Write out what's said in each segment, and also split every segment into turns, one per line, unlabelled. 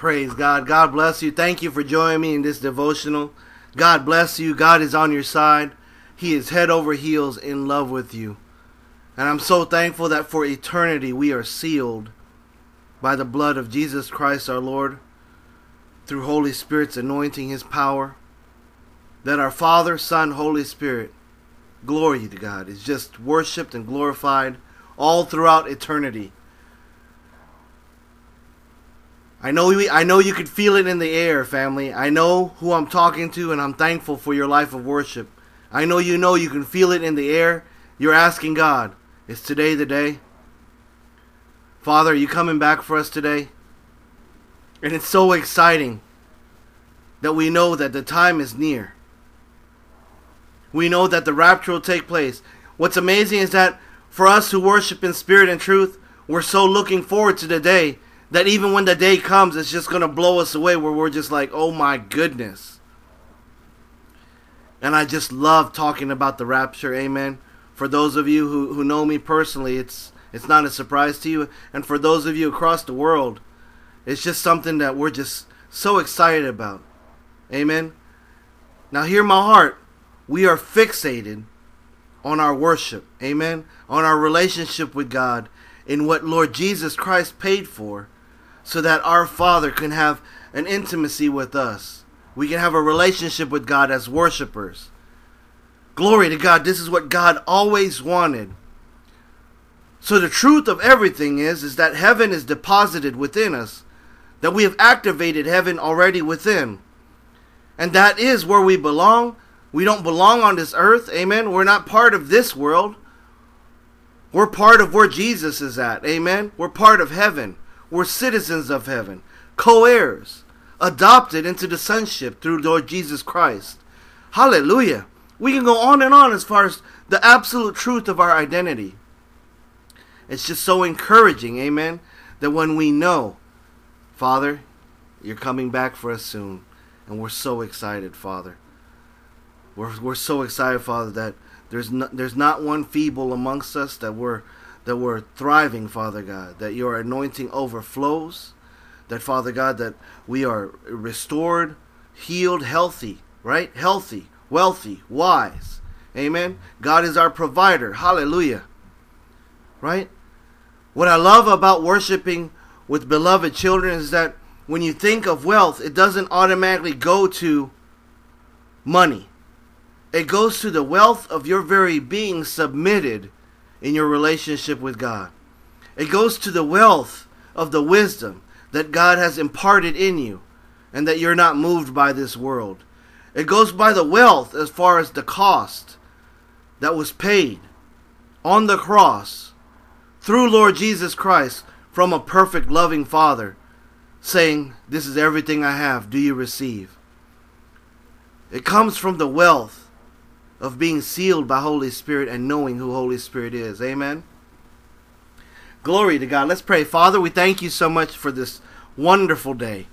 Praise God. God bless you. Thank you for joining me in this devotional. God bless you. God is on your side. He is head over heels in love with you. And I'm so thankful that for eternity we are sealed by the blood of Jesus Christ our Lord through Holy Spirit's anointing, His power. That our Father, Son, Holy Spirit, glory to God, is just worshiped and glorified all throughout eternity. I know we, I know you could feel it in the air, family. I know who I'm talking to, and I'm thankful for your life of worship. I know you know you can feel it in the air. You're asking God, is today the day? Father, are you coming back for us today? And it's so exciting that we know that the time is near. We know that the rapture will take place. What's amazing is that for us who worship in spirit and truth, we're so looking forward to the day that even when the day comes, it's just going to blow us away where we're just like, oh my goodness. And I just love talking about the rapture, amen. For those of you who, who know me personally, it's it's not a surprise to you. And for those of you across the world, it's just something that we're just so excited about. Amen. Now hear my heart. We are fixated on our worship. Amen. On our relationship with God in what Lord Jesus Christ paid for so that our Father can have an intimacy with us. We can have a relationship with God as worshipers. Glory to God. This is what God always wanted. So the truth of everything is is that heaven is deposited within us. That we have activated heaven already within. And that is where we belong. We don't belong on this earth. Amen. We're not part of this world. We're part of where Jesus is at. Amen. We're part of heaven. We're citizens of heaven, co heirs, adopted into the sonship through Lord Jesus Christ. Hallelujah. We can go on and on as far as the absolute truth of our identity. It's just so encouraging, amen, that when we know, Father, you're coming back for us soon, and we're so excited, Father. We're, we're so excited, Father, that there's not, there's not one feeble amongst us that we're that we're thriving, Father God, that your anointing overflows, that Father God, that we are restored, healed, healthy, right? Healthy, wealthy, wise. Amen. God is our provider. Hallelujah. Right? What I love about worshiping with beloved children is that when you think of wealth, it doesn't automatically go to money. It goes to the wealth of your very being submitted in your relationship with God. It goes to the wealth of the wisdom that God has imparted in you and that you're not moved by this world. It goes by the wealth as far as the cost that was paid on the cross through Lord Jesus Christ from a perfect loving Father saying, This is everything I have. Do you receive? It comes from the wealth of being sealed by Holy Spirit and knowing who Holy Spirit is. Amen. Glory to God. Let's pray. Father, we thank you so much for this wonderful day.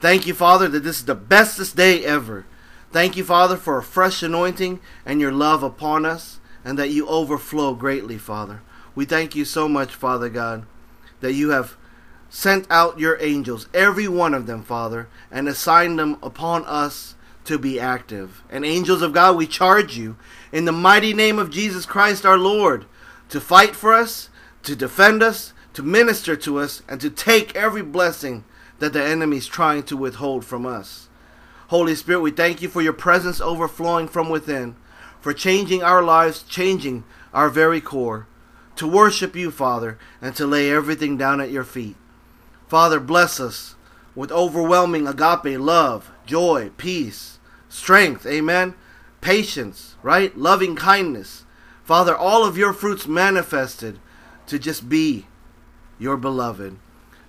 Thank you, Father, that this is the bestest day ever. Thank you, Father, for a fresh anointing and your love upon us, and that you overflow greatly, Father. We thank you so much, Father God, that you have sent out your angels, every one of them, Father, and assigned them upon us to be active. And angels of God, we charge you in the mighty name of Jesus Christ our Lord to fight for us, to defend us, to minister to us, and to take every blessing that the enemy is trying to withhold from us. Holy Spirit, we thank you for your presence overflowing from within, for changing our lives, changing our very core, to worship you, Father, and to lay everything down at your feet. Father, bless us with overwhelming agape love, joy, peace, strength, amen, patience, right? Loving kindness. Father, all of your fruits manifested to just be your beloved.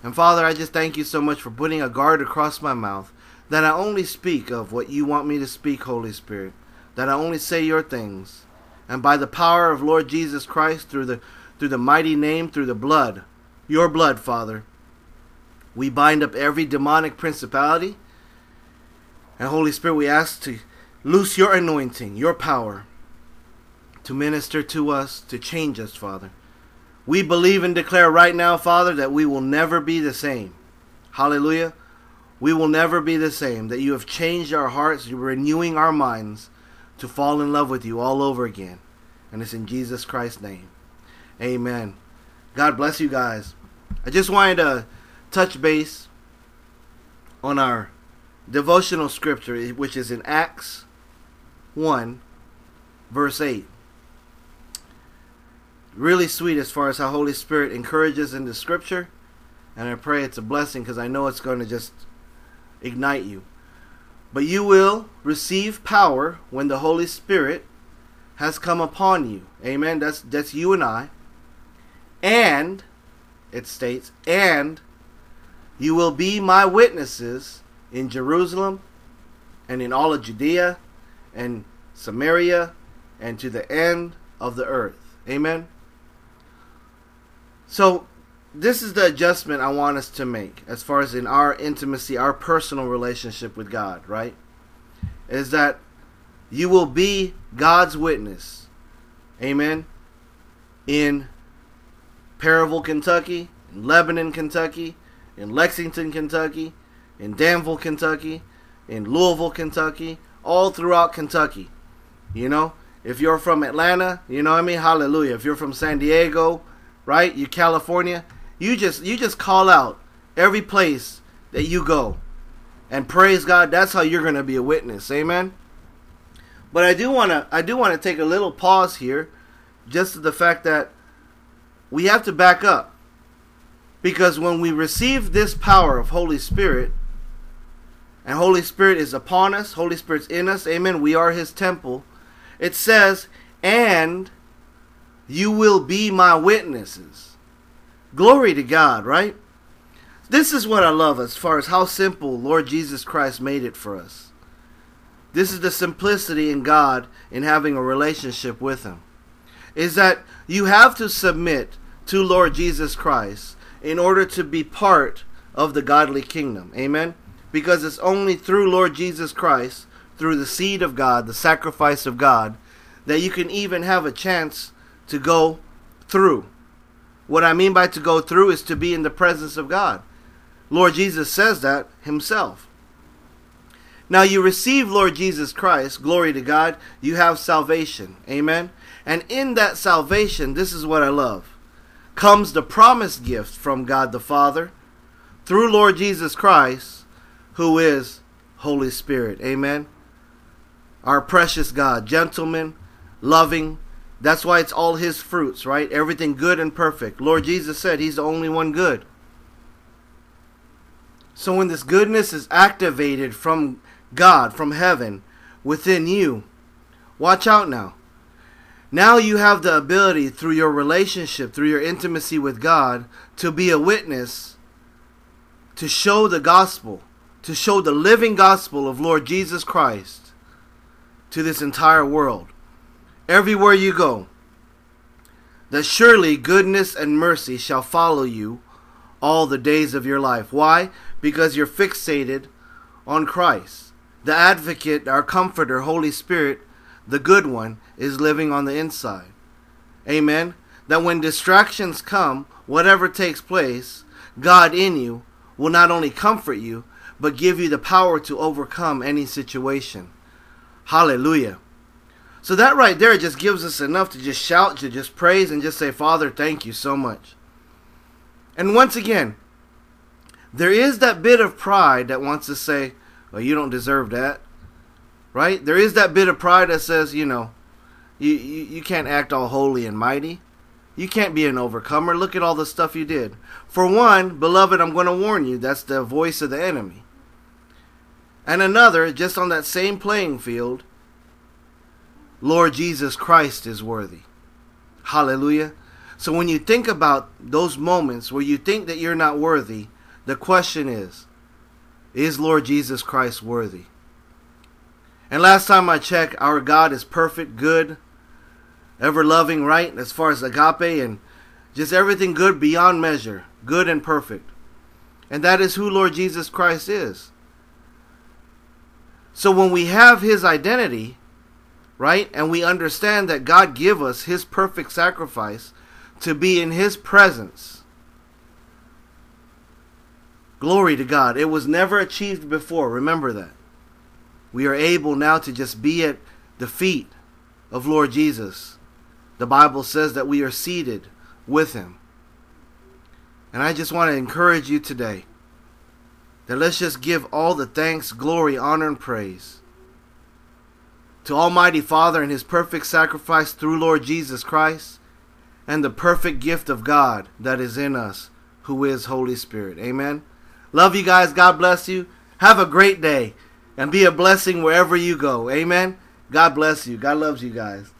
And Father, I just thank you so much for putting a guard across my mouth that I only speak of what you want me to speak, Holy Spirit, that I only say your things. And by the power of Lord Jesus Christ, through the through the mighty name, through the blood, your blood, Father, we bind up every demonic principality. And Holy Spirit, we ask to loose your anointing, your power, to minister to us, to change us, Father. We believe and declare right now, Father, that we will never be the same. Hallelujah. we will never be the same. That you have changed our hearts, you're renewing our minds to fall in love with you all over again. And it's in Jesus Christ's name. Amen. God bless you guys. I just wanted to touch base on our devotional scripture, which is in Acts 1, verse 8. Really sweet as far as how Holy Spirit encourages in the scripture. And I pray it's a blessing because I know it's going to just ignite you. But you will receive power when the Holy Spirit has come upon you. Amen. That's that's you and I. And it states, and you will be my witnesses in Jerusalem and in all of Judea and Samaria and to the end of the earth. Amen. So this is the adjustment I want us to make as far as in our intimacy, our personal relationship with God, right? Is that you will be God's witness. Amen. In Perryville, Kentucky, in Lebanon, Kentucky, in Lexington, Kentucky, in Danville, Kentucky, in Louisville, Kentucky, all throughout Kentucky. You know, if you're from Atlanta, you know what I mean? Hallelujah. If you're from San Diego, right? You California, you just you just call out every place that you go. And praise God, that's how you're going to be a witness. Amen. But I do want to I do want to take a little pause here just to the fact that we have to back up. Because when we receive this power of Holy Spirit, and Holy Spirit is upon us, Holy Spirit's in us, amen, we are his temple. It says, and you will be my witnesses. Glory to God, right? This is what I love as far as how simple Lord Jesus Christ made it for us. This is the simplicity in God in having a relationship with Him. Is that you have to submit to Lord Jesus Christ in order to be part of the godly kingdom. Amen? Because it's only through Lord Jesus Christ, through the seed of God, the sacrifice of God, that you can even have a chance to go through. What I mean by to go through is to be in the presence of God. Lord Jesus says that himself. Now you receive Lord Jesus Christ, glory to God, you have salvation. Amen. And in that salvation, this is what I love, comes the promised gift from God the Father through Lord Jesus Christ, who is Holy Spirit. Amen. Our precious God, gentleman, loving, that's why it's all his fruits, right? Everything good and perfect. Lord Jesus said he's the only one good. So when this goodness is activated from God, from heaven, within you, watch out now. Now you have the ability through your relationship, through your intimacy with God, to be a witness, to show the gospel, to show the living gospel of Lord Jesus Christ to this entire world everywhere you go, that surely goodness and mercy shall follow you all the days of your life. Why? Because you're fixated on Christ. The advocate, our comforter, Holy Spirit, the good one, is living on the inside. Amen. That when distractions come, whatever takes place, God in you will not only comfort you, but give you the power to overcome any situation. Hallelujah. So that right there just gives us enough to just shout, to just praise, and just say, Father, thank you so much. And once again, there is that bit of pride that wants to say, well, you don't deserve that. Right? There is that bit of pride that says, you know, you, you, you can't act all holy and mighty. You can't be an overcomer. Look at all the stuff you did. For one, beloved, I'm going to warn you, that's the voice of the enemy. And another, just on that same playing field, Lord Jesus Christ is worthy. Hallelujah. So when you think about those moments where you think that you're not worthy, the question is, is Lord Jesus Christ worthy? And last time I checked, our God is perfect, good, ever loving, right? As far as agape and just everything good beyond measure, good and perfect. And that is who Lord Jesus Christ is. So when we have his identity, right? And we understand that God give us his perfect sacrifice to be in his presence. Glory to God. It was never achieved before. Remember that. We are able now to just be at the feet of Lord Jesus. The Bible says that we are seated with him. And I just want to encourage you today that let's just give all the thanks, glory, honor, and praise to Almighty Father and His perfect sacrifice through Lord Jesus Christ and the perfect gift of God that is in us, who is Holy Spirit. Amen. Love you guys. God bless you. Have a great day and be a blessing wherever you go. Amen. God bless you. God loves you guys.